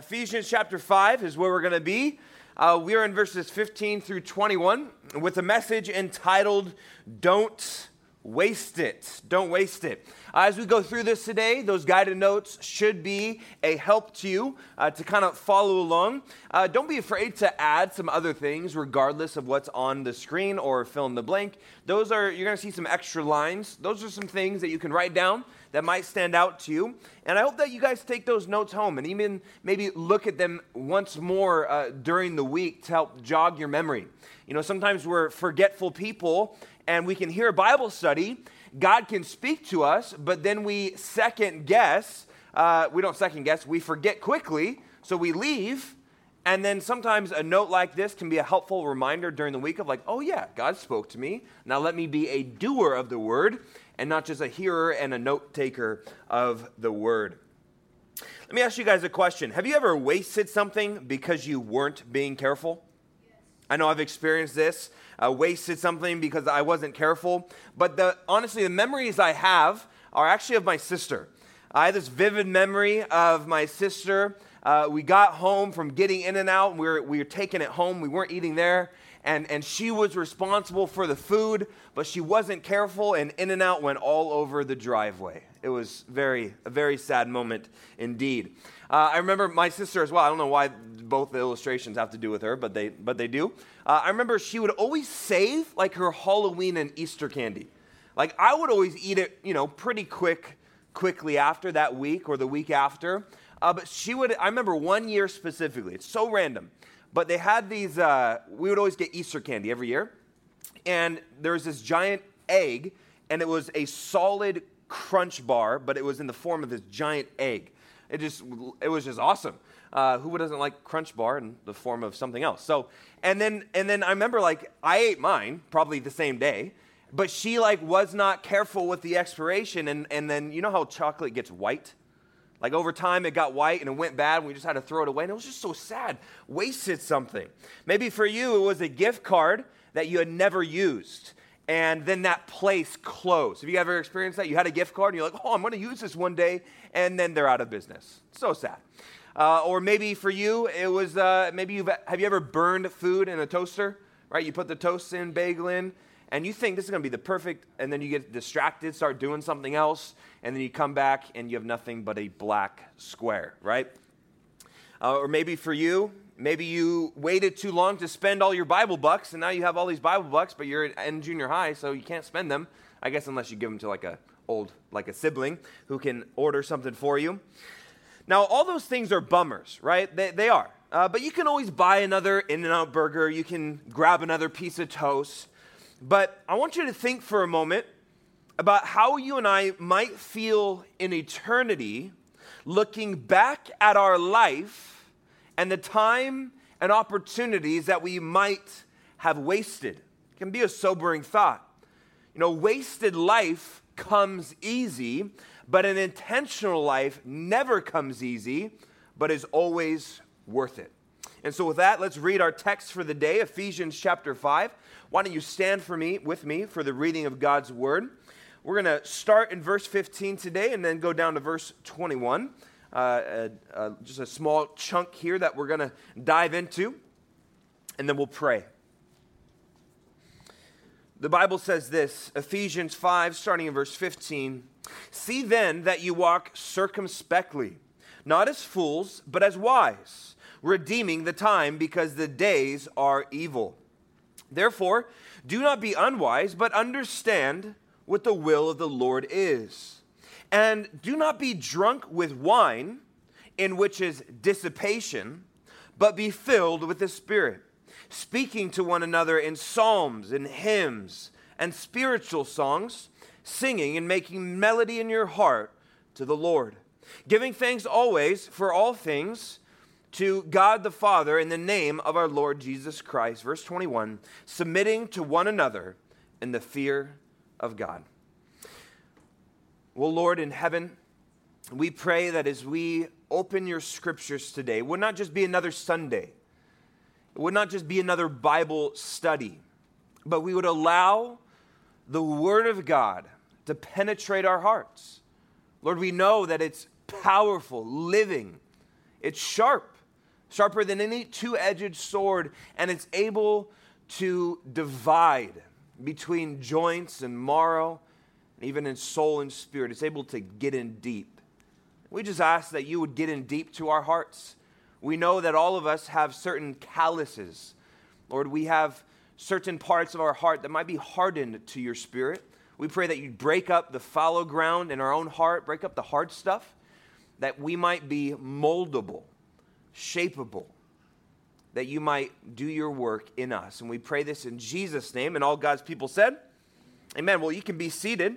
Ephesians chapter 5 is where we're going to be. Uh, we are in verses 15 through 21 with a message entitled Don't Waste It. Don't Waste It. Uh, as we go through this today, those guided notes should be a help to you uh, to kind of follow along. Uh, don't be afraid to add some other things, regardless of what's on the screen or fill in the blank. Those are, you're going to see some extra lines. Those are some things that you can write down that might stand out to you. And I hope that you guys take those notes home and even maybe look at them once more uh, during the week to help jog your memory. You know, sometimes we're forgetful people and we can hear a Bible study. God can speak to us, but then we second guess. Uh, we don't second guess, we forget quickly, so we leave. And then sometimes a note like this can be a helpful reminder during the week of, like, oh, yeah, God spoke to me. Now let me be a doer of the word and not just a hearer and a note taker of the word. Let me ask you guys a question. Have you ever wasted something because you weren't being careful? Yes. I know I've experienced this. I wasted something because I wasn't careful. But the, honestly, the memories I have are actually of my sister. I have this vivid memory of my sister. Uh, we got home from getting in and out. We were, we were taking it home. We weren't eating there and, and she was responsible for the food, but she wasn't careful, and In and Out went all over the driveway. It was very, a very sad moment indeed. Uh, I remember my sister as well. I don't know why both the illustrations have to do with her, but they, but they do. Uh, I remember she would always save like her Halloween and Easter candy. Like I would always eat it, you know, pretty quick, quickly after that week or the week after. Uh, but she would, I remember one year specifically, it's so random. But they had these, uh, we would always get Easter candy every year. And there was this giant egg, and it was a solid crunch bar, but it was in the form of this giant egg. It just, it was just awesome. Uh, who doesn't like crunch bar in the form of something else? So, and then, and then I remember like I ate mine probably the same day, but she like was not careful with the expiration, and and then you know how chocolate gets white like over time, it got white and it went bad, and we just had to throw it away. And it was just so sad. Wasted something. Maybe for you, it was a gift card that you had never used. And then that place closed. Have you ever experienced that? You had a gift card and you're like, oh, I'm going to use this one day. And then they're out of business. So sad. Uh, or maybe for you, it was uh, maybe you've, have you ever burned food in a toaster? Right? You put the toast in, bagel in, and you think this is going to be the perfect, and then you get distracted, start doing something else, and then you come back and you have nothing but a black square, right? Uh, or maybe for you, maybe you waited too long to spend all your Bible bucks, and now you have all these Bible bucks, but you're in junior high, so you can't spend them. I guess unless you give them to like a old, like a sibling who can order something for you. Now, all those things are bummers, right? They, they are. Uh, but you can always buy another In N Out burger. You can grab another piece of toast. But I want you to think for a moment about how you and I might feel in eternity looking back at our life and the time and opportunities that we might have wasted. It can be a sobering thought. You know, wasted life comes easy, but an intentional life never comes easy, but is always worth it. And so with that, let's read our text for the day, Ephesians chapter 5. Why don't you stand for me with me for the reading of God's word? We're going to start in verse 15 today and then go down to verse 21. Uh, uh, uh, just a small chunk here that we're going to dive into, and then we'll pray. The Bible says this Ephesians 5, starting in verse 15 See then that you walk circumspectly, not as fools, but as wise, redeeming the time because the days are evil. Therefore, do not be unwise, but understand what the will of the Lord is. And do not be drunk with wine, in which is dissipation, but be filled with the Spirit, speaking to one another in psalms and hymns and spiritual songs, singing and making melody in your heart to the Lord, giving thanks always for all things to God the Father in the name of our Lord Jesus Christ. Verse 21 submitting to one another in the fear of God. Well, Lord in heaven, we pray that as we open your scriptures today, it would not just be another Sunday, it would not just be another Bible study, but we would allow the Word of God to penetrate our hearts. Lord, we know that it's powerful, living, It's sharp, sharper than any two edged sword, and it's able to divide between joints and marrow, and even in soul and spirit. It's able to get in deep. We just ask that you would get in deep to our hearts. We know that all of us have certain calluses. Lord, we have certain parts of our heart that might be hardened to your spirit. We pray that you break up the fallow ground in our own heart, break up the hard stuff, that we might be moldable, shapeable, that you might do your work in us. And we pray this in Jesus' name. And all God's people said, Amen. Well, you can be seated.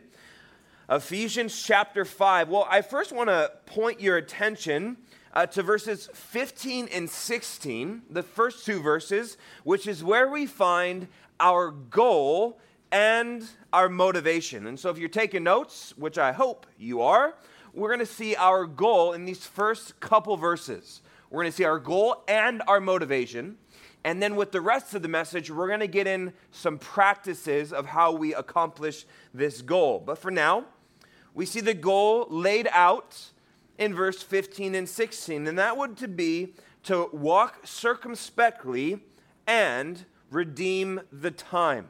Ephesians chapter 5. Well, I first want to point your attention uh, to verses 15 and 16, the first two verses, which is where we find our goal and our motivation. And so, if you're taking notes, which I hope you are, we're going to see our goal in these first couple verses. We're going to see our goal and our motivation. And then with the rest of the message, we're going to get in some practices of how we accomplish this goal. But for now, we see the goal laid out in verse 15 and 16, and that would to be to walk circumspectly and redeem the time.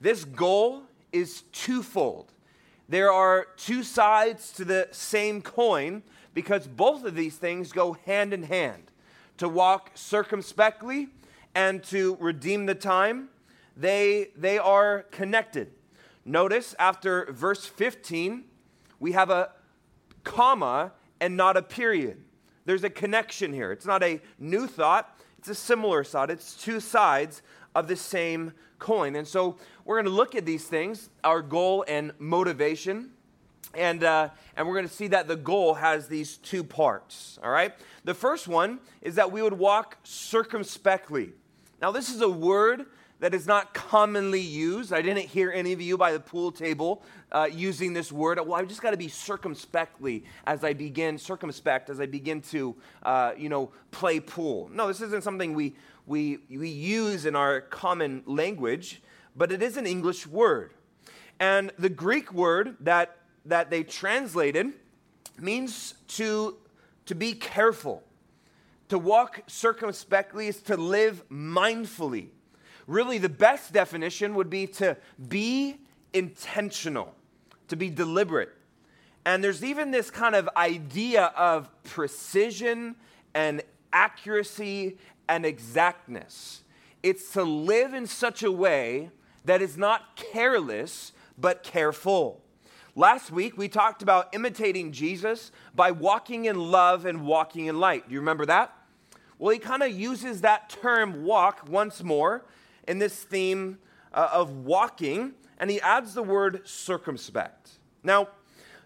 This goal is twofold. There are two sides to the same coin, because both of these things go hand in hand. To walk circumspectly and to redeem the time, they, they are connected. Notice after verse 15, we have a comma and not a period. There's a connection here. It's not a new thought, it's a similar thought. It's two sides of the same coin. And so we're going to look at these things our goal and motivation and, uh, and we're going to see that the goal has these two parts, all right? The first one is that we would walk circumspectly. Now, this is a word that is not commonly used. I didn't hear any of you by the pool table uh, using this word. Well, I've just got to be circumspectly as I begin, circumspect as I begin to, uh, you know, play pool. No, this isn't something we, we, we use in our common language, but it is an English word. And the Greek word that that they translated means to, to be careful. To walk circumspectly is to live mindfully. Really, the best definition would be to be intentional, to be deliberate. And there's even this kind of idea of precision and accuracy and exactness. It's to live in such a way that is not careless, but careful. Last week, we talked about imitating Jesus by walking in love and walking in light. Do you remember that? Well, he kind of uses that term walk once more in this theme uh, of walking, and he adds the word circumspect. Now,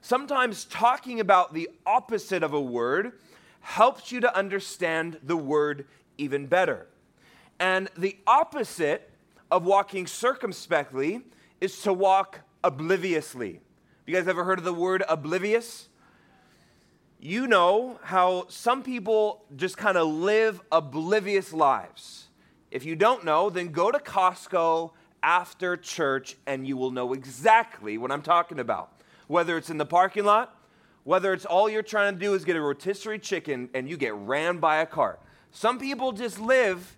sometimes talking about the opposite of a word helps you to understand the word even better. And the opposite of walking circumspectly is to walk obliviously. You guys ever heard of the word oblivious? You know how some people just kind of live oblivious lives. If you don't know, then go to Costco after church and you will know exactly what I'm talking about. Whether it's in the parking lot, whether it's all you're trying to do is get a rotisserie chicken and you get ran by a car. Some people just live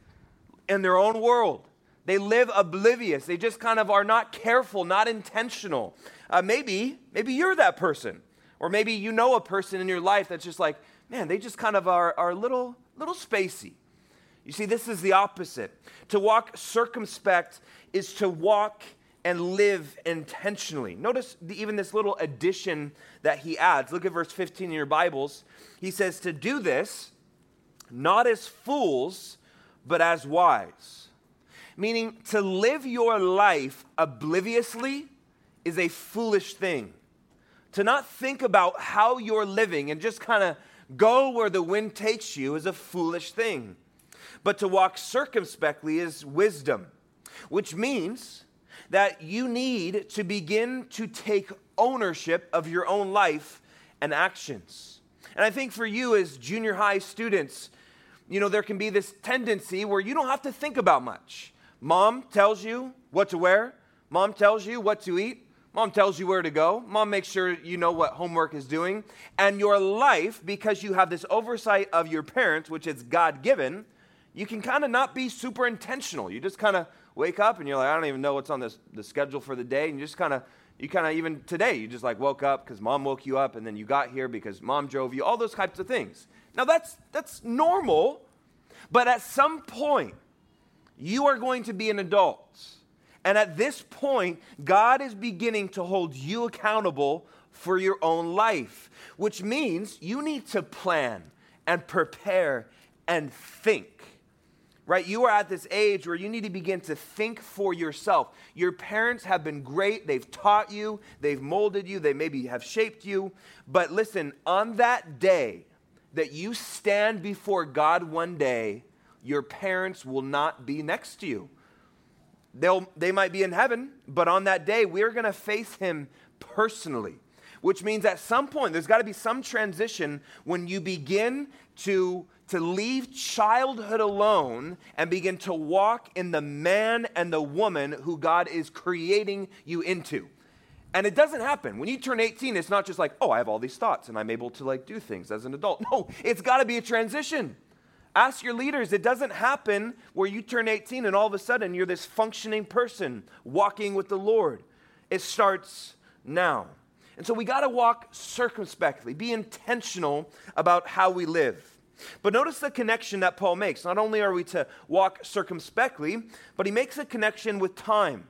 in their own world. They live oblivious. They just kind of are not careful, not intentional. Uh, maybe, maybe you're that person. Or maybe you know a person in your life that's just like, man, they just kind of are, are a little, little spacey. You see, this is the opposite. To walk circumspect is to walk and live intentionally. Notice the, even this little addition that he adds. Look at verse 15 in your Bibles. He says, To do this, not as fools, but as wise meaning to live your life obliviously is a foolish thing. To not think about how you're living and just kind of go where the wind takes you is a foolish thing. But to walk circumspectly is wisdom, which means that you need to begin to take ownership of your own life and actions. And I think for you as junior high students, you know, there can be this tendency where you don't have to think about much. Mom tells you what to wear, mom tells you what to eat, Mom tells you where to go. Mom makes sure you know what homework is doing. And your life, because you have this oversight of your parents, which is God given, you can kind of not be super intentional. You just kind of wake up and you're like, I don't even know what's on this, the schedule for the day. And you just kind of, you kind of even today, you just like woke up because mom woke you up and then you got here because mom drove you, all those types of things. Now that's, that's normal, but at some point, you are going to be an adult and at this point, God is beginning to hold you accountable for your own life, which means you need to plan and prepare and think. Right? You are at this age where you need to begin to think for yourself. Your parents have been great. They've taught you, they've molded you, they maybe have shaped you. But listen, on that day that you stand before God one day, your parents will not be next to you. They'll, they might be in heaven, but on that day, we're going to face him personally, which means at some point, there's got to be some transition when you begin to, to leave childhood alone and begin to walk in the man and the woman who God is creating you into. And it doesn't happen. When you turn 18, it's not just like, oh, I have all these thoughts and I'm able to like do things as an adult. No, it's got to be a transition. Ask your leaders. It doesn't happen where you turn 18 and all of a sudden you're this functioning person walking with the Lord. It starts now. And so we got to walk circumspectly, be intentional about how we live. But notice the connection that Paul makes. Not only are we to walk circumspectly, but he makes a connection with time.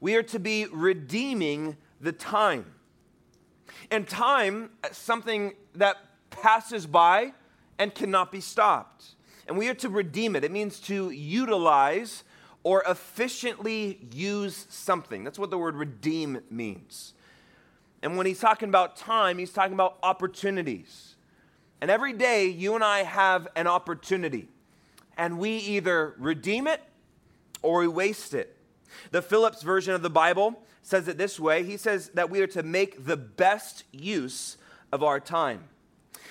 We are to be redeeming the time. And time, something that passes by and cannot be stopped and we are to redeem it. It means to utilize or efficiently use something. That's what the word redeem means. And when he's talking about time, he's talking about opportunities. And every day, you and I have an opportunity, and we either redeem it or we waste it. The Phillips version of the Bible says it this way He says that we are to make the best use of our time.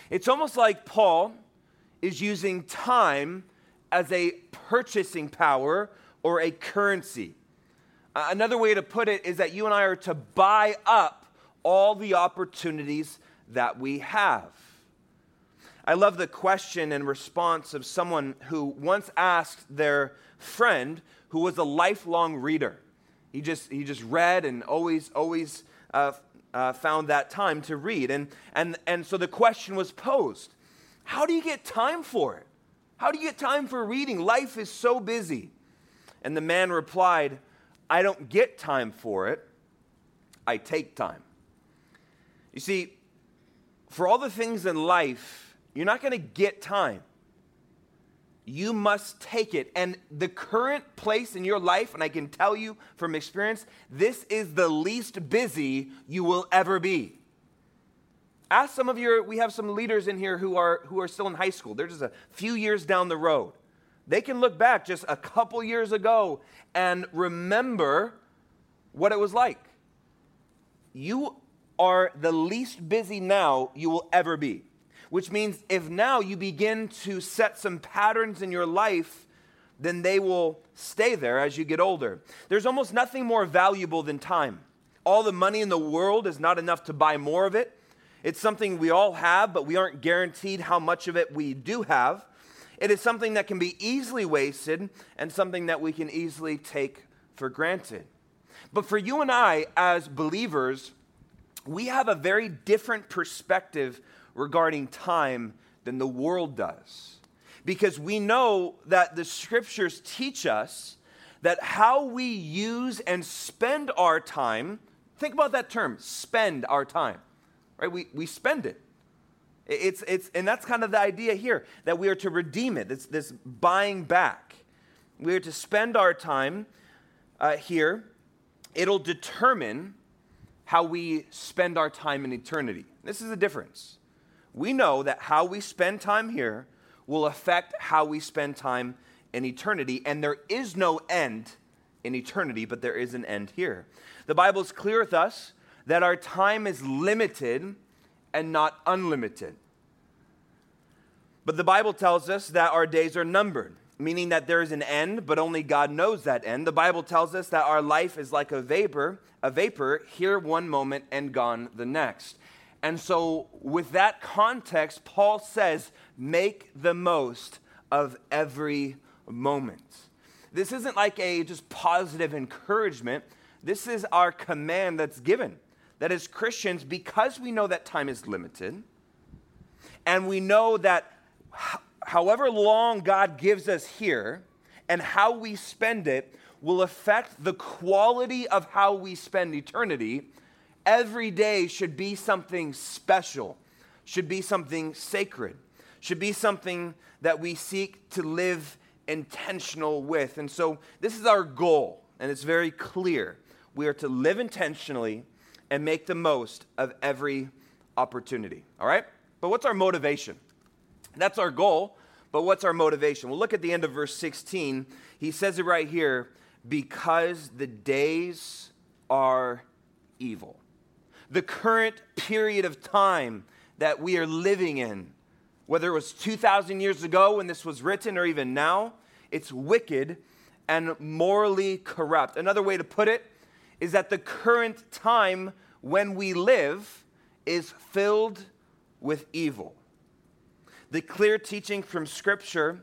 It's almost like Paul is using time as a purchasing power or a currency. Another way to put it is that you and I are to buy up all the opportunities that we have. I love the question and response of someone who once asked their friend who was a lifelong reader. He just, he just read and always, always uh, uh, found that time to read. And, and, and so the question was posed how do you get time for it? How do you get time for reading? Life is so busy. And the man replied, I don't get time for it, I take time. You see, for all the things in life, you're not going to get time. You must take it. And the current place in your life, and I can tell you from experience, this is the least busy you will ever be. Ask some of your, we have some leaders in here who are, who are still in high school. They're just a few years down the road. They can look back just a couple years ago and remember what it was like. You are the least busy now you will ever be, which means if now you begin to set some patterns in your life, then they will stay there as you get older. There's almost nothing more valuable than time. All the money in the world is not enough to buy more of it. It's something we all have, but we aren't guaranteed how much of it we do have. It is something that can be easily wasted and something that we can easily take for granted. But for you and I, as believers, we have a very different perspective regarding time than the world does. Because we know that the scriptures teach us that how we use and spend our time, think about that term, spend our time right? We, we spend it. It's, it's, and that's kind of the idea here that we are to redeem it. It's this buying back. We are to spend our time uh, here. It'll determine how we spend our time in eternity. This is the difference. We know that how we spend time here will affect how we spend time in eternity, and there is no end in eternity, but there is an end here. The Bible is clear with us that our time is limited and not unlimited. But the Bible tells us that our days are numbered, meaning that there is an end, but only God knows that end. The Bible tells us that our life is like a vapor, a vapor here one moment and gone the next. And so, with that context, Paul says, make the most of every moment. This isn't like a just positive encouragement. This is our command that's given. That as Christians, because we know that time is limited, and we know that however long God gives us here and how we spend it will affect the quality of how we spend eternity, every day should be something special, should be something sacred, should be something that we seek to live intentional with. And so this is our goal, and it's very clear. We are to live intentionally and make the most of every opportunity. All right? But what's our motivation? That's our goal, but what's our motivation? Well, look at the end of verse 16. He says it right here because the days are evil. The current period of time that we are living in, whether it was 2,000 years ago when this was written or even now, it's wicked and morally corrupt. Another way to put it is that the current time when we live is filled with evil. The clear teaching from Scripture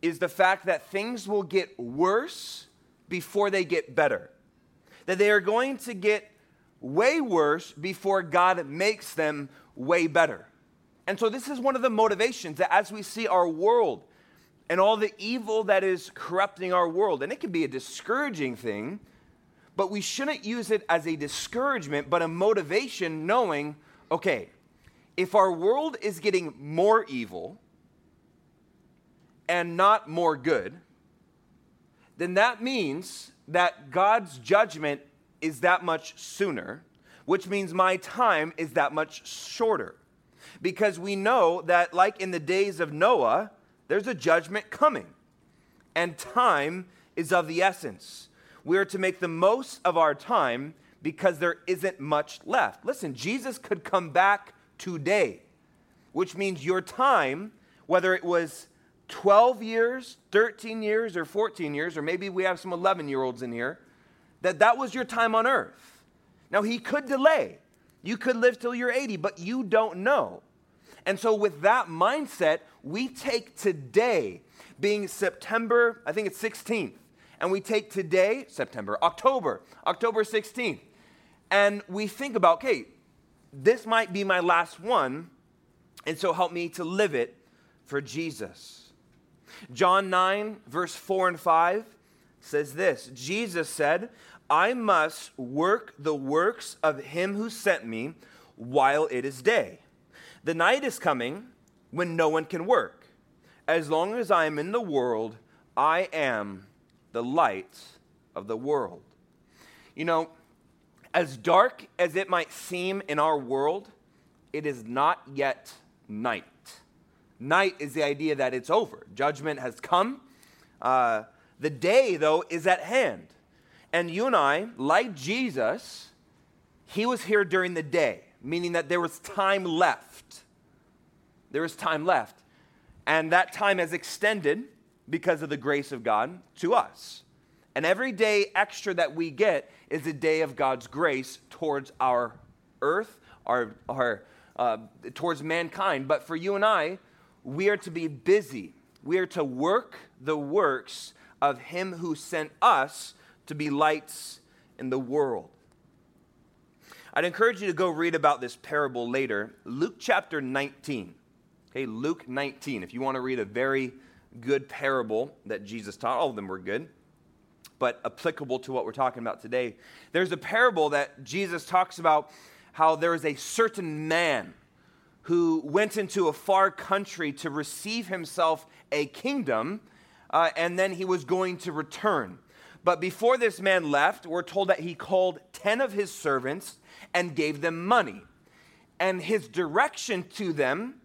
is the fact that things will get worse before they get better. That they are going to get way worse before God makes them way better. And so, this is one of the motivations that as we see our world and all the evil that is corrupting our world, and it can be a discouraging thing, but we shouldn't use it as a discouragement, but a motivation, knowing, okay, if our world is getting more evil and not more good, then that means that God's judgment is that much sooner, which means my time is that much shorter. Because we know that, like in the days of Noah, there's a judgment coming, and time is of the essence. We are to make the most of our time because there isn't much left. Listen, Jesus could come back today, which means your time, whether it was 12 years, 13 years, or 14 years, or maybe we have some 11 year olds in here, that that was your time on earth. Now, he could delay. You could live till you're 80, but you don't know. And so, with that mindset, we take today, being September, I think it's 16th, and we take today, September, October, October 16th, and we think about, okay, this might be my last one, and so help me to live it for Jesus. John 9, verse 4 and 5 says this Jesus said, I must work the works of him who sent me while it is day. The night is coming when no one can work. As long as I am in the world, I am the lights of the world. You know, as dark as it might seem in our world, it is not yet night. Night is the idea that it's over, judgment has come. Uh, the day, though, is at hand. And you and I, like Jesus, he was here during the day, meaning that there was time left. There was time left. And that time has extended because of the grace of God to us. And every day extra that we get is a day of God's grace towards our earth, our, our, uh, towards mankind. But for you and I, we are to be busy. We are to work the works of Him who sent us to be lights in the world. I'd encourage you to go read about this parable later. Luke chapter 19. Okay, Luke 19. If you want to read a very good parable that Jesus taught, all of them were good but applicable to what we're talking about today. There's a parable that Jesus talks about how there is a certain man who went into a far country to receive himself a kingdom, uh, and then he was going to return. But before this man left, we're told that he called 10 of his servants and gave them money. And his direction to them,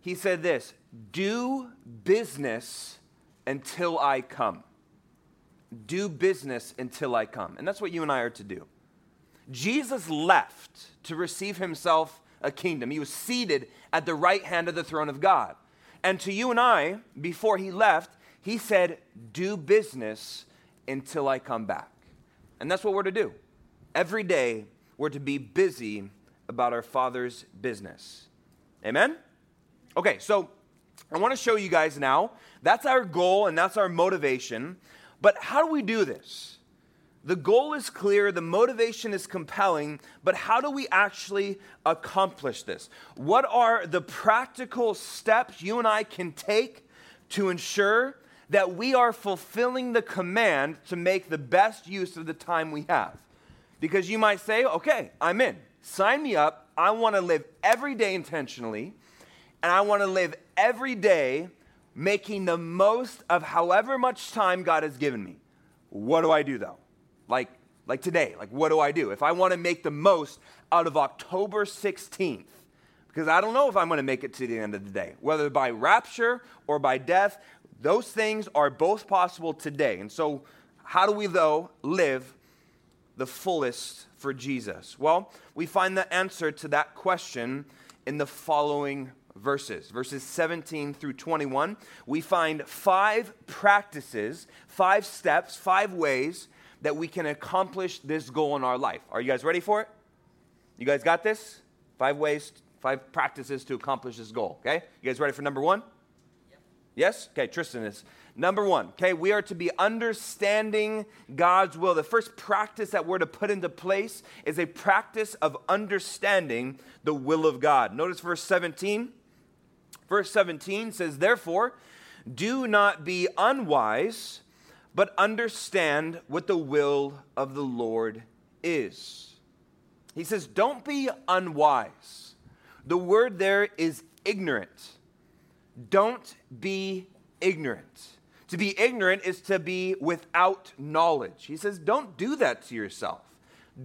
he said this do business until I come do business until I come. And that's what you and I are to do. Jesus left to receive himself a kingdom. He was seated at the right hand of the throne of God. And to you and I, before he left, He said, Do business until I come back. And that's what we're to do. Every day, we're to be busy about our Father's business. Amen? Okay, so I want to show you guys now. That's our goal and that's our motivation. But how do we do this? The goal is clear, the motivation is compelling, but how do we actually accomplish this? What are the practical steps you and I can take to ensure that we are fulfilling the command to make the best use of the time we have? Because you might say, okay, I'm in. Sign me up. I want to live every day intentionally, and I want to live every day making the most of however much time God has given me. What do I do though? like like today like what do i do if i want to make the most out of october 16th because i don't know if i'm going to make it to the end of the day whether by rapture or by death those things are both possible today and so how do we though live the fullest for jesus well we find the answer to that question in the following verses verses 17 through 21 we find five practices five steps five ways that we can accomplish this goal in our life. Are you guys ready for it? You guys got this? Five ways, five practices to accomplish this goal, okay? You guys ready for number one? Yep. Yes? Okay, Tristan is. Number one, okay, we are to be understanding God's will. The first practice that we're to put into place is a practice of understanding the will of God. Notice verse 17. Verse 17 says, Therefore, do not be unwise but understand what the will of the Lord is. He says, Don't be unwise. The word there is ignorant. Don't be ignorant. To be ignorant is to be without knowledge. He says, Don't do that to yourself.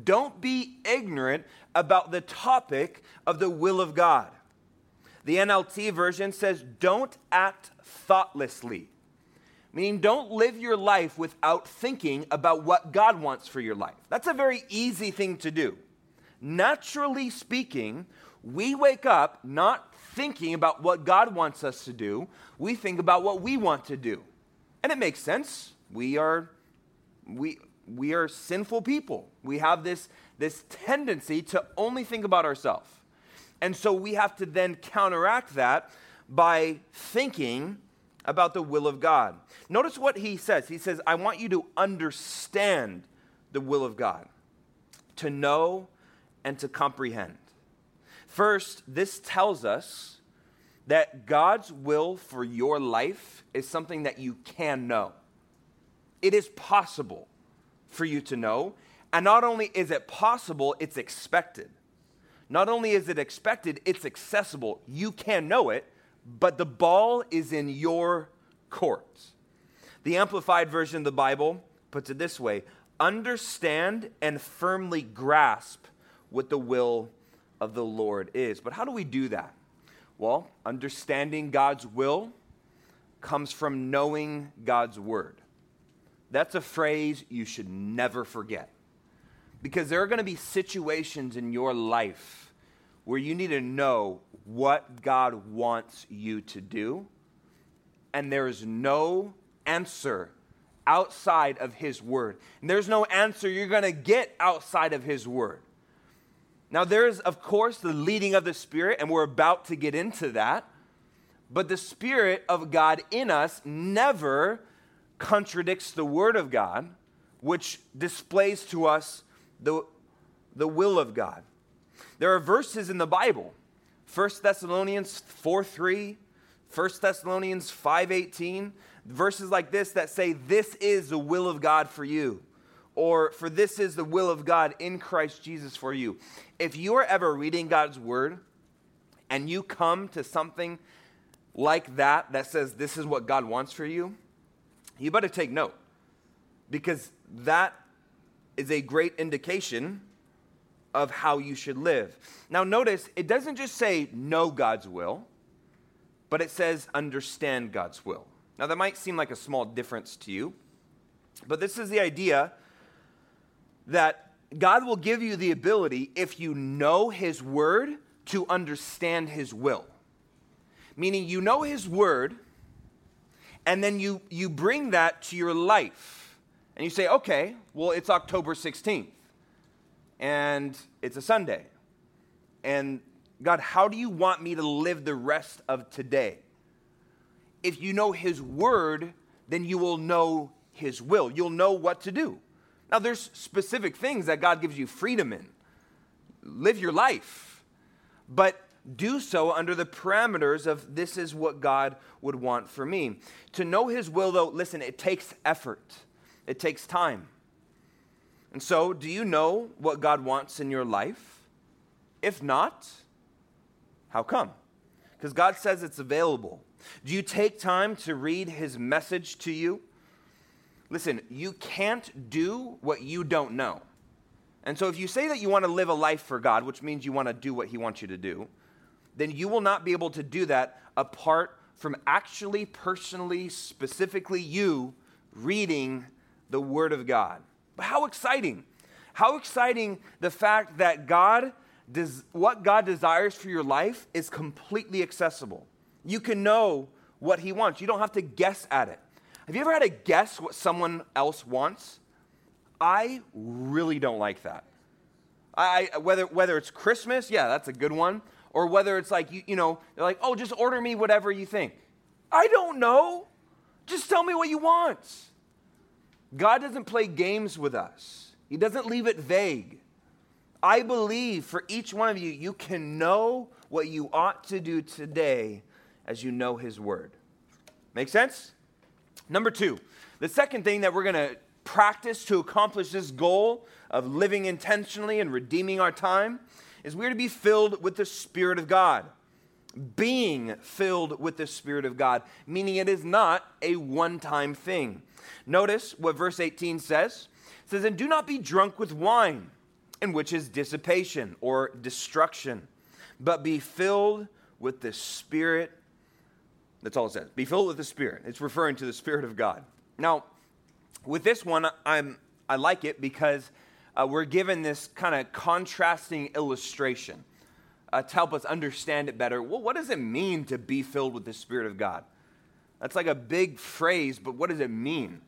Don't be ignorant about the topic of the will of God. The NLT version says, Don't act thoughtlessly. Meaning, don't live your life without thinking about what God wants for your life. That's a very easy thing to do. Naturally speaking, we wake up not thinking about what God wants us to do, we think about what we want to do. And it makes sense. We are, we, we are sinful people. We have this, this tendency to only think about ourselves. And so we have to then counteract that by thinking about the will of God. Notice what he says. He says, I want you to understand the will of God, to know and to comprehend. First, this tells us that God's will for your life is something that you can know. It is possible for you to know. And not only is it possible, it's expected. Not only is it expected, it's accessible. You can know it but the ball is in your court. The Amplified Version of the Bible puts it this way understand and firmly grasp what the will of the Lord is. But how do we do that? Well, understanding God's will comes from knowing God's word. That's a phrase you should never forget. Because there are going to be situations in your life where you need to know what God wants you to do, and there is no answer outside of His Word. And there's no answer you're going to get outside of His Word. Now, there is, of course, the leading of the Spirit, and we're about to get into that. But the Spirit of God in us never contradicts the Word of God, which displays to us the, the will of God. There are verses in the Bible 1 Thessalonians 4 3, 1 Thessalonians 5 18, verses like this that say, This is the will of God for you, or for this is the will of God in Christ Jesus for you. If you are ever reading God's word and you come to something like that that says, This is what God wants for you, you better take note because that is a great indication of how you should live. Now, notice it doesn't just say know God's will, but it says understand God's will. Now, that might seem like a small difference to you, but this is the idea that God will give you the ability, if you know His word, to understand His will. Meaning, you know His word, and then you, you bring that to your life. And you say, okay, well, it's October 16th, and it's a Sunday. And God, how do you want me to live the rest of today? If you know His Word, then you will know His will. You'll know what to do. Now, there's specific things that God gives you freedom in. Live your life, but do so under the parameters of this is what God would want for me. To know His will, though, listen, it takes effort, it takes time. And so, do you know what God wants in your life? If not, how come? Because God says it's available. Do you take time to read His message to you? Listen, you can't do what you don't know. And so, if you say that you want to live a life for God, which means you want to do what He wants you to do, then you will not be able to do that apart from actually, personally, specifically you reading the Word of God. But how exciting! How exciting the fact that God does, what God desires for your life is completely accessible. You can know what He wants. You don't have to guess at it. Have you ever had to guess what someone else wants? I really don't like that. I, whether, whether it's Christmas, yeah, that's a good one or whether it's like, you, you know, they're like, oh, just order me whatever you think. I don't know. Just tell me what you want. God doesn't play games with us, He doesn't leave it vague. I believe for each one of you, you can know what you ought to do today as you know His Word. Make sense? Number two, the second thing that we're going to practice to accomplish this goal of living intentionally and redeeming our time is we're to be filled with the Spirit of God. Being filled with the Spirit of God, meaning it is not a one time thing. Notice what verse 18 says. It says, And do not be drunk with wine, in which is dissipation or destruction, but be filled with the Spirit. That's all it says. Be filled with the Spirit. It's referring to the Spirit of God. Now, with this one, I'm, I like it because uh, we're given this kind of contrasting illustration uh, to help us understand it better. Well, what does it mean to be filled with the Spirit of God? That's like a big phrase, but what does it mean?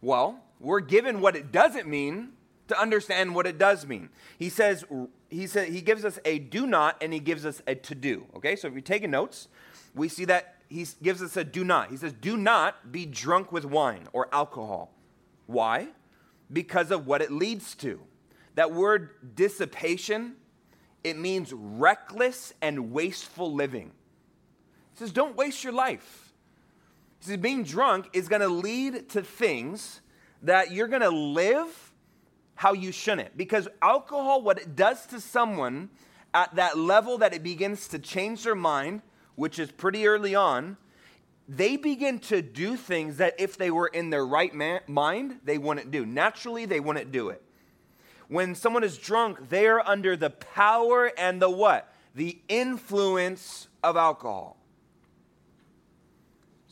Well, we're given what it doesn't mean to understand what it does mean. He says, he says he gives us a do not and he gives us a to do. Okay, so if you're taking notes, we see that he gives us a do not. He says, do not be drunk with wine or alcohol. Why? because of what it leads to. That word dissipation, it means reckless and wasteful living. He says, don't waste your life. He says, being drunk is going to lead to things that you're going to live how you shouldn't. Because alcohol, what it does to someone at that level that it begins to change their mind, which is pretty early on, they begin to do things that if they were in their right mind, they wouldn't do. Naturally, they wouldn't do it. When someone is drunk, they are under the power and the what? The influence of alcohol.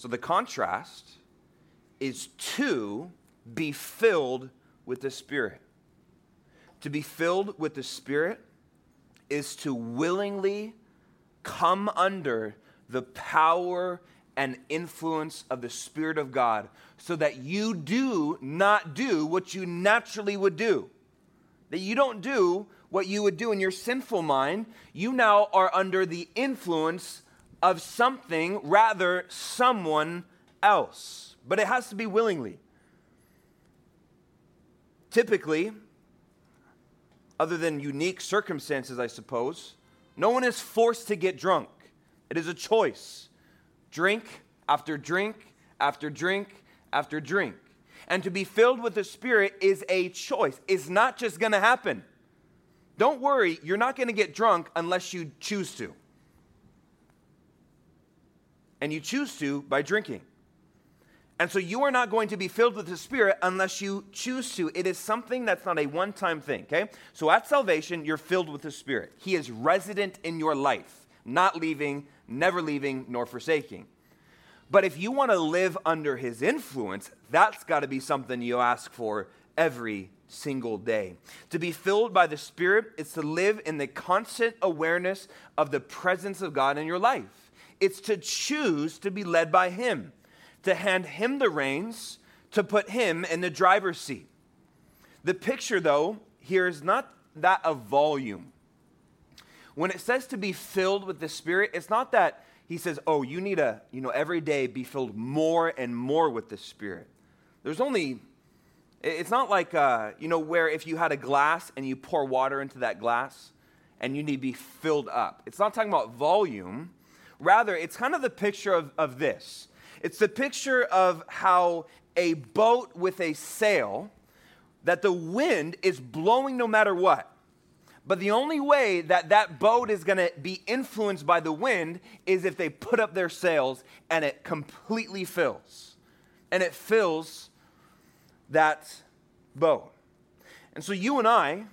So the contrast is to be filled with the Spirit. To be filled with the Spirit is to willingly come under the power and influence of the Spirit of God so that you do not do what you naturally would do. That you don't do what you would do in your sinful mind. You now are under the influence of something, rather, someone else. But it has to be willingly. Typically, other than unique circumstances, I suppose, no one is forced to get drunk. It is a choice drink after drink after drink after drink. And to be filled with the Spirit is a choice. It's not just going to happen. Don't worry, you're not going to get drunk unless you choose to. And you choose to by drinking. And so you are not going to be filled with the Spirit unless you choose to. It is something that's not a one time thing, okay? So at salvation, you're filled with the Spirit. He is resident in your life, not leaving, never leaving nor forsaking. But if you want to live under his influence, that's got to be something you ask for every single day. To be filled by the Spirit is to live in the constant awareness of the presence of God in your life. It's to choose to be led by him. to hand him the reins, to put him in the driver's seat. The picture, though, here is not that of volume. When it says to be filled with the Spirit, it's not that he says, oh, you need to, you know, every day be filled more and more with the Spirit. There's only, it's not like, uh, you know, where if you had a glass and you pour water into that glass and you need to be filled up. It's not talking about volume. Rather, it's kind of the picture of, of this it's the picture of how a boat with a sail, that the wind is blowing no matter what. But the only way that that boat is going to be influenced by the wind is if they put up their sails and it completely fills. And it fills that boat. And so you and I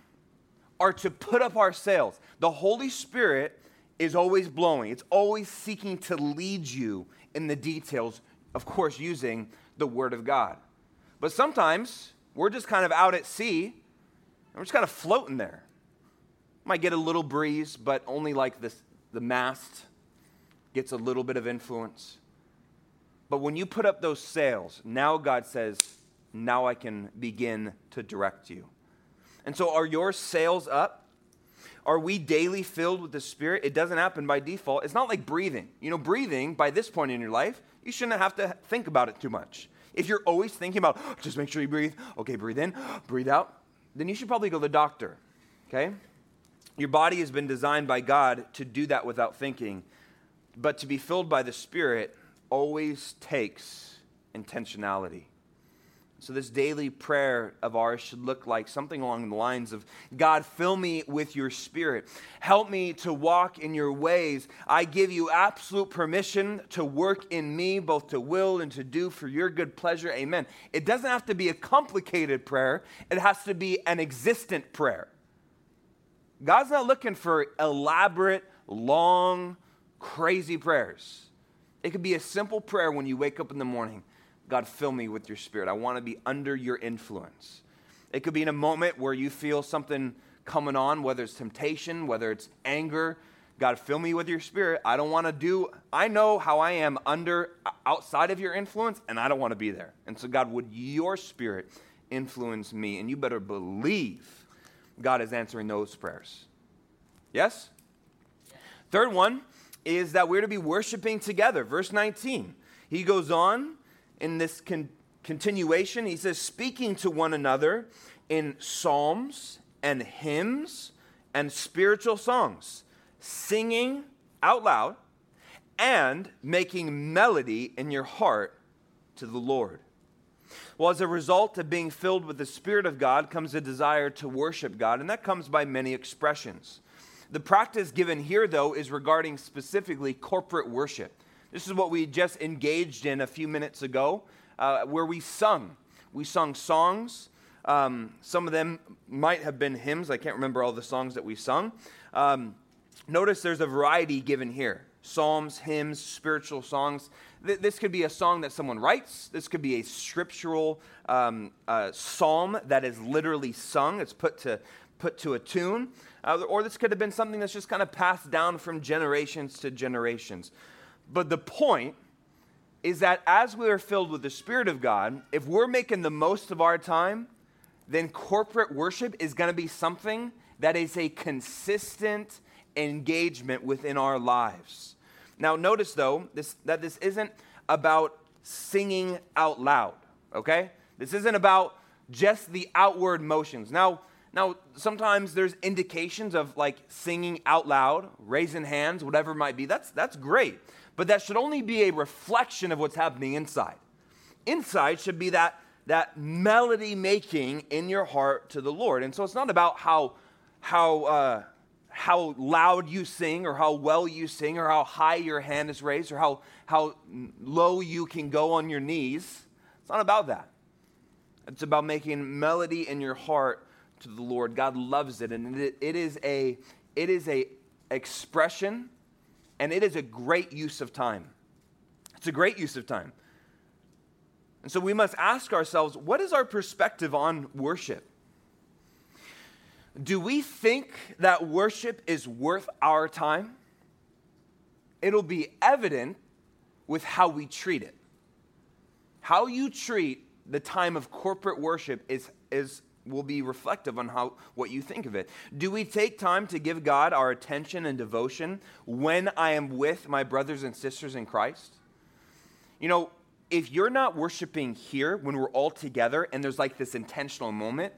are to put up our sails. The Holy Spirit is always blowing, it's always seeking to lead you in the details, of course, using the Word of God. But sometimes we're just kind of out at sea and we're just kind of floating there. Might get a little breeze, but only like this, the mast gets a little bit of influence. But when you put up those sails, now God says, now I can begin to direct you. And so, are your sails up? Are we daily filled with the Spirit? It doesn't happen by default. It's not like breathing. You know, breathing, by this point in your life, you shouldn't have to think about it too much. If you're always thinking about, oh, just make sure you breathe, okay, breathe in, breathe out, then you should probably go to the doctor, okay? Your body has been designed by God to do that without thinking, but to be filled by the Spirit always takes intentionality. So, this daily prayer of ours should look like something along the lines of God, fill me with your spirit. Help me to walk in your ways. I give you absolute permission to work in me, both to will and to do for your good pleasure. Amen. It doesn't have to be a complicated prayer, it has to be an existent prayer. God's not looking for elaborate, long, crazy prayers. It could be a simple prayer when you wake up in the morning God, fill me with your spirit. I want to be under your influence. It could be in a moment where you feel something coming on, whether it's temptation, whether it's anger. God, fill me with your spirit. I don't want to do, I know how I am under, outside of your influence, and I don't want to be there. And so, God, would your spirit influence me? And you better believe God is answering those prayers. Yes? Third one is that we're to be worshiping together. Verse 19. He goes on in this con- continuation, he says, speaking to one another in psalms and hymns and spiritual songs, singing out loud and making melody in your heart to the Lord. Well, as a result of being filled with the Spirit of God comes a desire to worship God, and that comes by many expressions. The practice given here, though, is regarding specifically corporate worship. This is what we just engaged in a few minutes ago, uh, where we sung. We sung songs. Um, some of them might have been hymns. I can't remember all the songs that we sung. Um, notice there's a variety given here psalms, hymns, spiritual songs. Th- this could be a song that someone writes. This could be a scriptural um, uh, psalm that is literally sung. It's put to put to a tune, uh, or this could have been something that's just kind of passed down from generations to generations. But the point is that as we are filled with the Spirit of God, if we're making the most of our time, then corporate worship is going to be something that is a consistent engagement within our lives. Now, notice though this, that this isn't about singing out loud, okay? This isn't about just the outward motions. Now, now sometimes there's indications of like singing out loud, raising hands, whatever it might be. That's that's great but that should only be a reflection of what's happening inside. Inside should be that, that melody making in your heart to the Lord. And so it's not about how, how, uh, how loud you sing or how well you sing or how high your hand is raised or how, how low you can go on your knees. It's not about that. It's about making melody in your heart to the Lord. God loves it, and it, it is a it is a expression and it is a great use of time. It's a great use of time. And so we must ask ourselves what is our perspective on worship? Do we think that worship is worth our time? It'll be evident with how we treat it. how you treat the time of corporate worship is, is will be reflective on how what you think of it. Do we take time to give God our attention and devotion when I am with my brothers and sisters in Christ? You know, if you're not worshiping here when we're all together and there's like this intentional moment,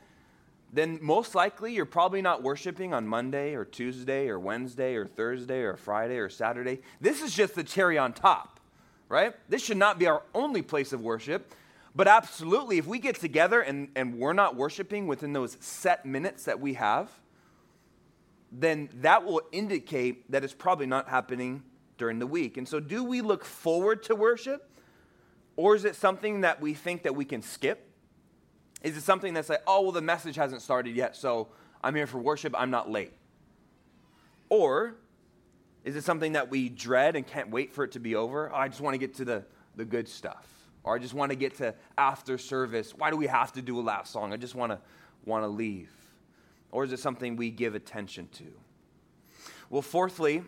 then most likely you're probably not worshiping on Monday or Tuesday or Wednesday or Thursday or Friday or Saturday. This is just the cherry on top, right? This should not be our only place of worship. But absolutely, if we get together and, and we're not worshiping within those set minutes that we have, then that will indicate that it's probably not happening during the week. And so, do we look forward to worship? Or is it something that we think that we can skip? Is it something that's like, oh, well, the message hasn't started yet, so I'm here for worship, I'm not late? Or is it something that we dread and can't wait for it to be over? Oh, I just want to get to the, the good stuff. Or I just want to get to after service. Why do we have to do a last song? I just want to want to leave. Or is it something we give attention to? Well, fourthly,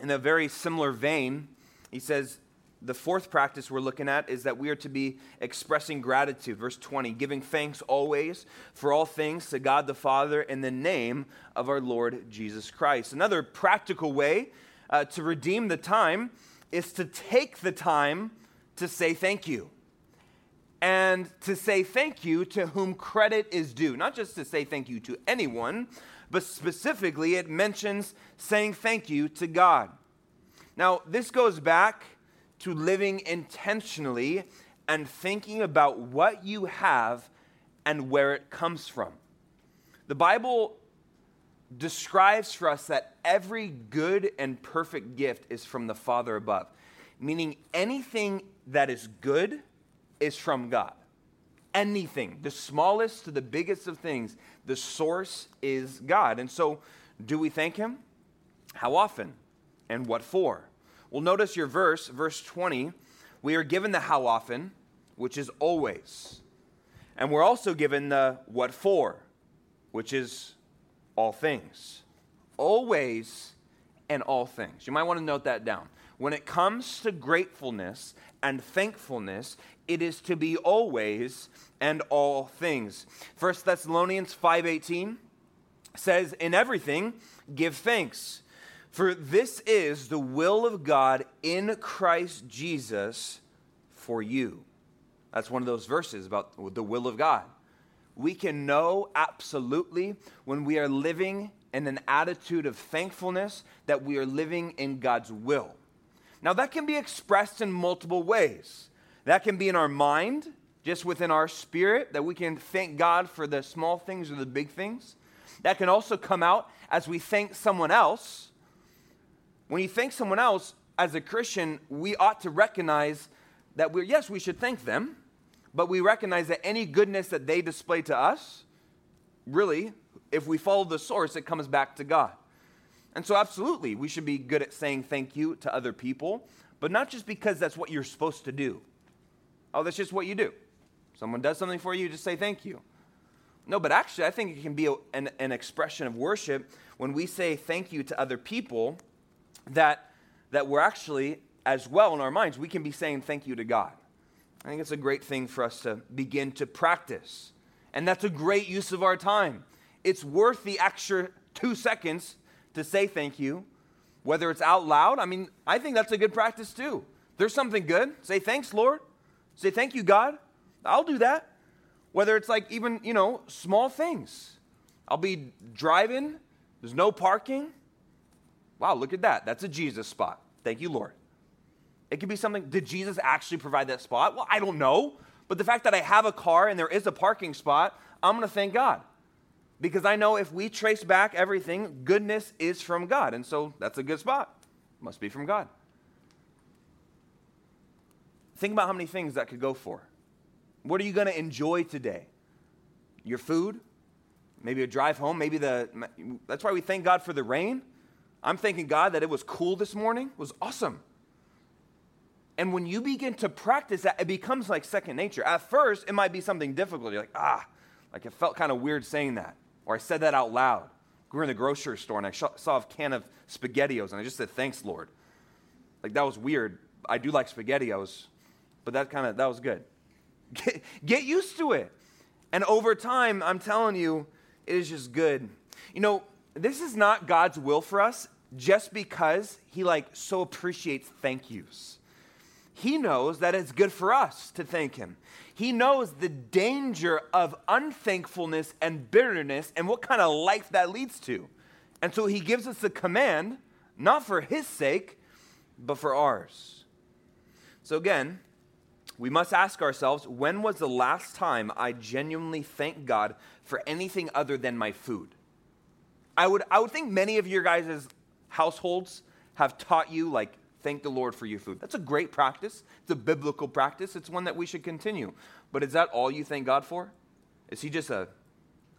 in a very similar vein, he says, the fourth practice we're looking at is that we are to be expressing gratitude. Verse 20, giving thanks always for all things to God the Father in the name of our Lord Jesus Christ. Another practical way uh, to redeem the time is to take the time to say thank you. And to say thank you to whom credit is due. Not just to say thank you to anyone, but specifically it mentions saying thank you to God. Now, this goes back to living intentionally and thinking about what you have and where it comes from. The Bible describes for us that every good and perfect gift is from the Father above, meaning anything that is good is from God. Anything, the smallest to the biggest of things, the source is God. And so, do we thank Him? How often? And what for? Well, notice your verse, verse 20. We are given the how often, which is always. And we're also given the what for, which is all things. Always and all things. You might want to note that down. When it comes to gratefulness and thankfulness, it is to be always and all things. 1 Thessalonians 5:18 says, "In everything give thanks." For this is the will of God in Christ Jesus for you. That's one of those verses about the will of God. We can know absolutely when we are living in an attitude of thankfulness that we are living in God's will. Now, that can be expressed in multiple ways. That can be in our mind, just within our spirit, that we can thank God for the small things or the big things. That can also come out as we thank someone else when you thank someone else, as a Christian, we ought to recognize that we're, yes, we should thank them, but we recognize that any goodness that they display to us, really, if we follow the source, it comes back to God. And so, absolutely, we should be good at saying thank you to other people, but not just because that's what you're supposed to do. Oh, that's just what you do. Someone does something for you, just say thank you. No, but actually, I think it can be a, an, an expression of worship when we say thank you to other people that, that we're actually, as well in our minds, we can be saying thank you to God. I think it's a great thing for us to begin to practice. And that's a great use of our time. It's worth the extra two seconds to say thank you, whether it's out loud. I mean, I think that's a good practice too. There's something good. Say thanks, Lord. Say thank you, God. I'll do that. Whether it's like even, you know, small things. I'll be driving, there's no parking. Wow, look at that. That's a Jesus spot. Thank you, Lord. It could be something, did Jesus actually provide that spot? Well, I don't know. But the fact that I have a car and there is a parking spot, I'm going to thank God. Because I know if we trace back everything, goodness is from God. And so that's a good spot. Must be from God. Think about how many things that could go for. What are you going to enjoy today? Your food? Maybe a drive home? Maybe the. That's why we thank God for the rain. I'm thanking God that it was cool this morning, it was awesome. And when you begin to practice that, it becomes like second nature. At first, it might be something difficult. You're like, ah, like it felt kind of weird saying that. Or I said that out loud. We were in the grocery store and I saw a can of SpaghettiOs and I just said, thanks, Lord. Like that was weird. I do like SpaghettiOs, but that kind of that was good. Get, get used to it. And over time, I'm telling you, it is just good. You know, this is not God's will for us just because he like so appreciates thank yous. He knows that it's good for us to thank him. He knows the danger of unthankfulness and bitterness and what kind of life that leads to. And so he gives us the command, not for his sake, but for ours. So again, we must ask ourselves when was the last time I genuinely thanked God for anything other than my food? I would, I would think many of your guys' households have taught you, like, thank the Lord for your food. That's a great practice. It's a biblical practice. It's one that we should continue. But is that all you thank God for? Is He just a,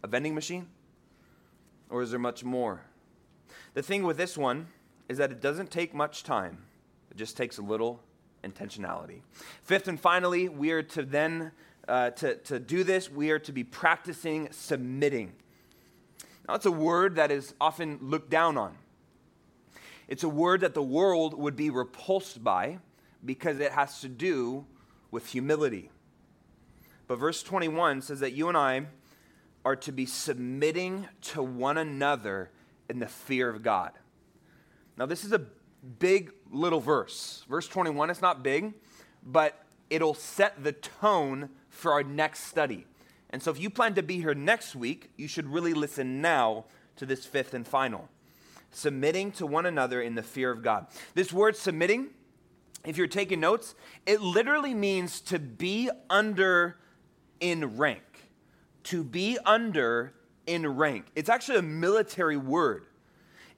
a vending machine? Or is there much more? The thing with this one is that it doesn't take much time, it just takes a little intentionality. Fifth and finally, we are to then, uh, to, to do this, we are to be practicing submitting. Now, it's a word that is often looked down on. It's a word that the world would be repulsed by because it has to do with humility. But verse 21 says that you and I are to be submitting to one another in the fear of God. Now, this is a big little verse. Verse 21 is not big, but it'll set the tone for our next study. And so, if you plan to be here next week, you should really listen now to this fifth and final submitting to one another in the fear of God. This word submitting, if you're taking notes, it literally means to be under in rank. To be under in rank. It's actually a military word.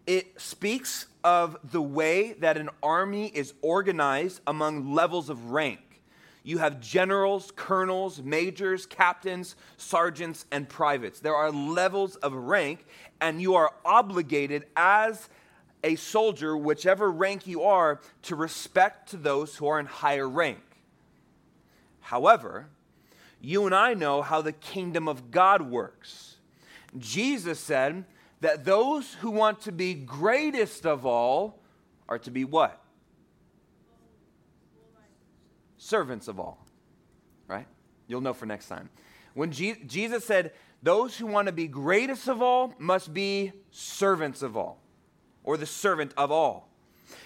It speaks of the way that an army is organized among levels of rank. You have generals, colonels, majors, captains, sergeants, and privates. There are levels of rank, and you are obligated as a soldier, whichever rank you are, to respect to those who are in higher rank. However, you and I know how the kingdom of God works. Jesus said that those who want to be greatest of all are to be what? Servants of all. Right? You'll know for next time. When Je- Jesus said, those who want to be greatest of all must be servants of all, or the servant of all.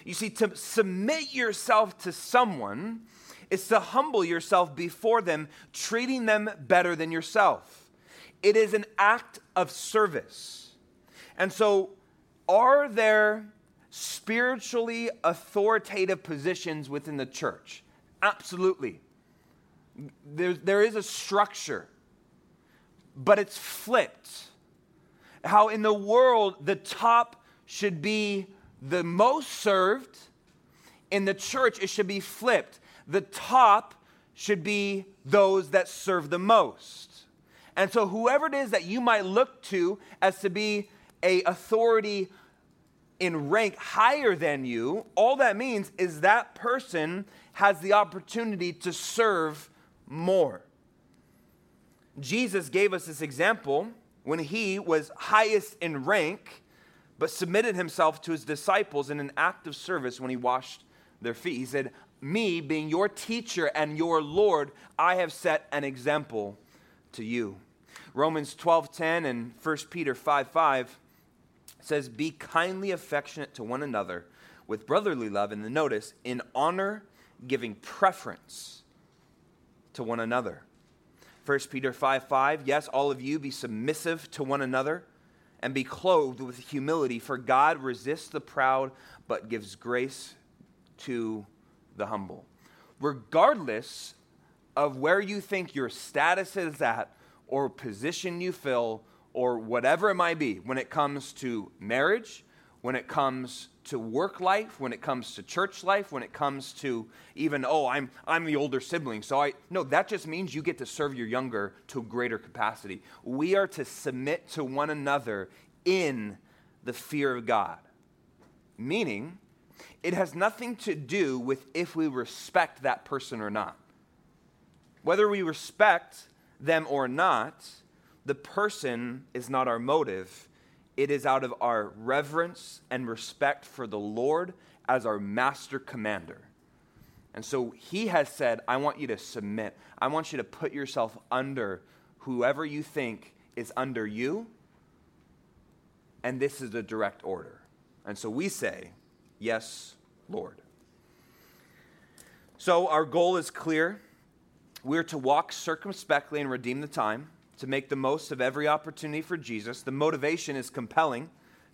You see, to submit yourself to someone is to humble yourself before them, treating them better than yourself. It is an act of service. And so, are there spiritually authoritative positions within the church? Absolutely. There, there is a structure, but it's flipped. How in the world the top should be the most served, in the church it should be flipped the top should be those that serve the most. And so whoever it is that you might look to as to be a authority in rank higher than you, all that means is that person has the opportunity to serve more. Jesus gave us this example when he was highest in rank, but submitted himself to his disciples in an act of service when he washed their feet. He said, me being your teacher and your Lord, I have set an example to you. Romans 12:10 and 1 Peter 5 5 says, Be kindly affectionate to one another with brotherly love, and the notice, in honor, giving preference to one another. 1 Peter 5 5, yes, all of you be submissive to one another and be clothed with humility, for God resists the proud but gives grace to the humble. Regardless of where you think your status is at, or position you fill, or whatever it might be, when it comes to marriage, when it comes to work life, when it comes to church life, when it comes to even, oh, I'm, I'm the older sibling. So I, no, that just means you get to serve your younger to a greater capacity. We are to submit to one another in the fear of God. Meaning, it has nothing to do with if we respect that person or not. Whether we respect them or not, the person is not our motive. It is out of our reverence and respect for the Lord as our master commander. And so he has said, I want you to submit. I want you to put yourself under whoever you think is under you. And this is a direct order. And so we say, Yes, Lord. So our goal is clear. We're to walk circumspectly and redeem the time, to make the most of every opportunity for Jesus. The motivation is compelling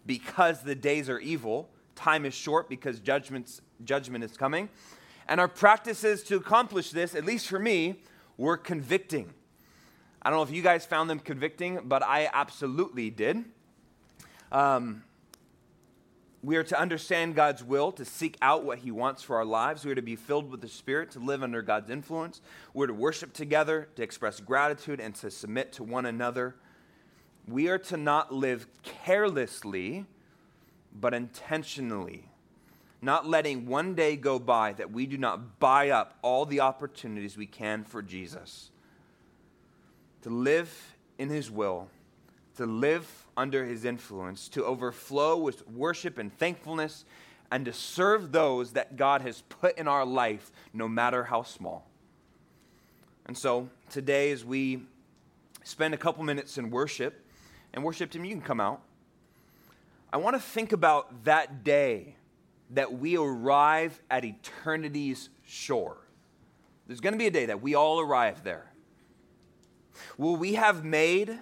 because the days are evil. Time is short because judgment's, judgment is coming. And our practices to accomplish this, at least for me, were convicting. I don't know if you guys found them convicting, but I absolutely did. Um, we are to understand God's will, to seek out what He wants for our lives. We are to be filled with the Spirit, to live under God's influence. We're to worship together, to express gratitude, and to submit to one another. We are to not live carelessly, but intentionally not letting one day go by that we do not buy up all the opportunities we can for Jesus. To live in His will, to live under His influence, to overflow with worship and thankfulness, and to serve those that God has put in our life, no matter how small. And so, today, as we spend a couple minutes in worship, and worship Him, you can come out. I want to think about that day that we arrive at eternity's shore. There's going to be a day that we all arrive there. Will we have made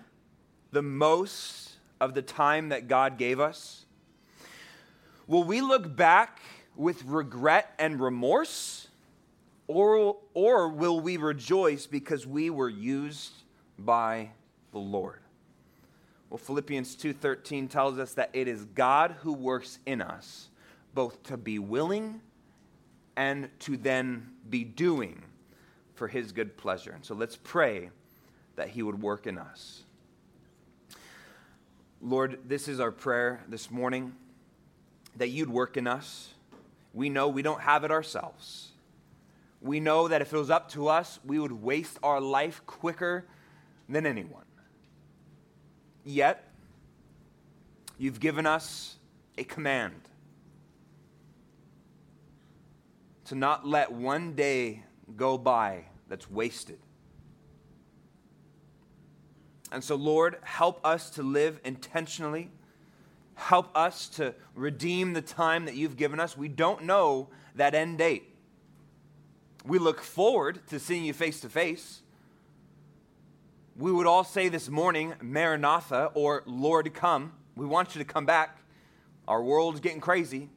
the most of the time that God gave us? Will we look back with regret and remorse? Or, or will we rejoice because we were used by the Lord? Well, Philippians 2:13 tells us that it is God who works in us both to be willing and to then be doing for his good pleasure. And so let's pray that he would work in us. Lord, this is our prayer this morning that you'd work in us. We know we don't have it ourselves. We know that if it was up to us, we would waste our life quicker than anyone. Yet, you've given us a command to not let one day go by that's wasted. And so, Lord, help us to live intentionally. Help us to redeem the time that you've given us. We don't know that end date. We look forward to seeing you face to face. We would all say this morning, Maranatha, or Lord, come. We want you to come back. Our world's getting crazy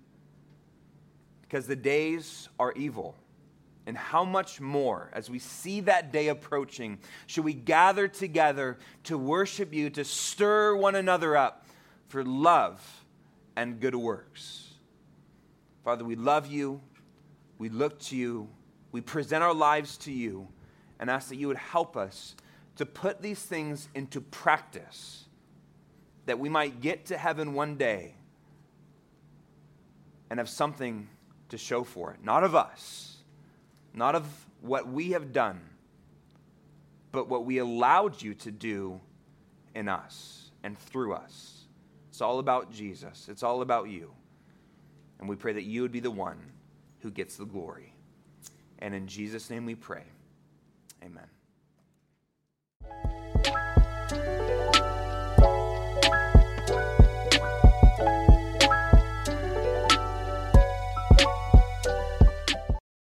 because the days are evil. And how much more, as we see that day approaching, should we gather together to worship you, to stir one another up for love and good works? Father, we love you. We look to you. We present our lives to you and ask that you would help us to put these things into practice, that we might get to heaven one day and have something to show for it. Not of us, not of what we have done, but what we allowed you to do in us and through us. It's all about Jesus, it's all about you. And we pray that you would be the one who gets the glory. And in Jesus' name we pray. Amen.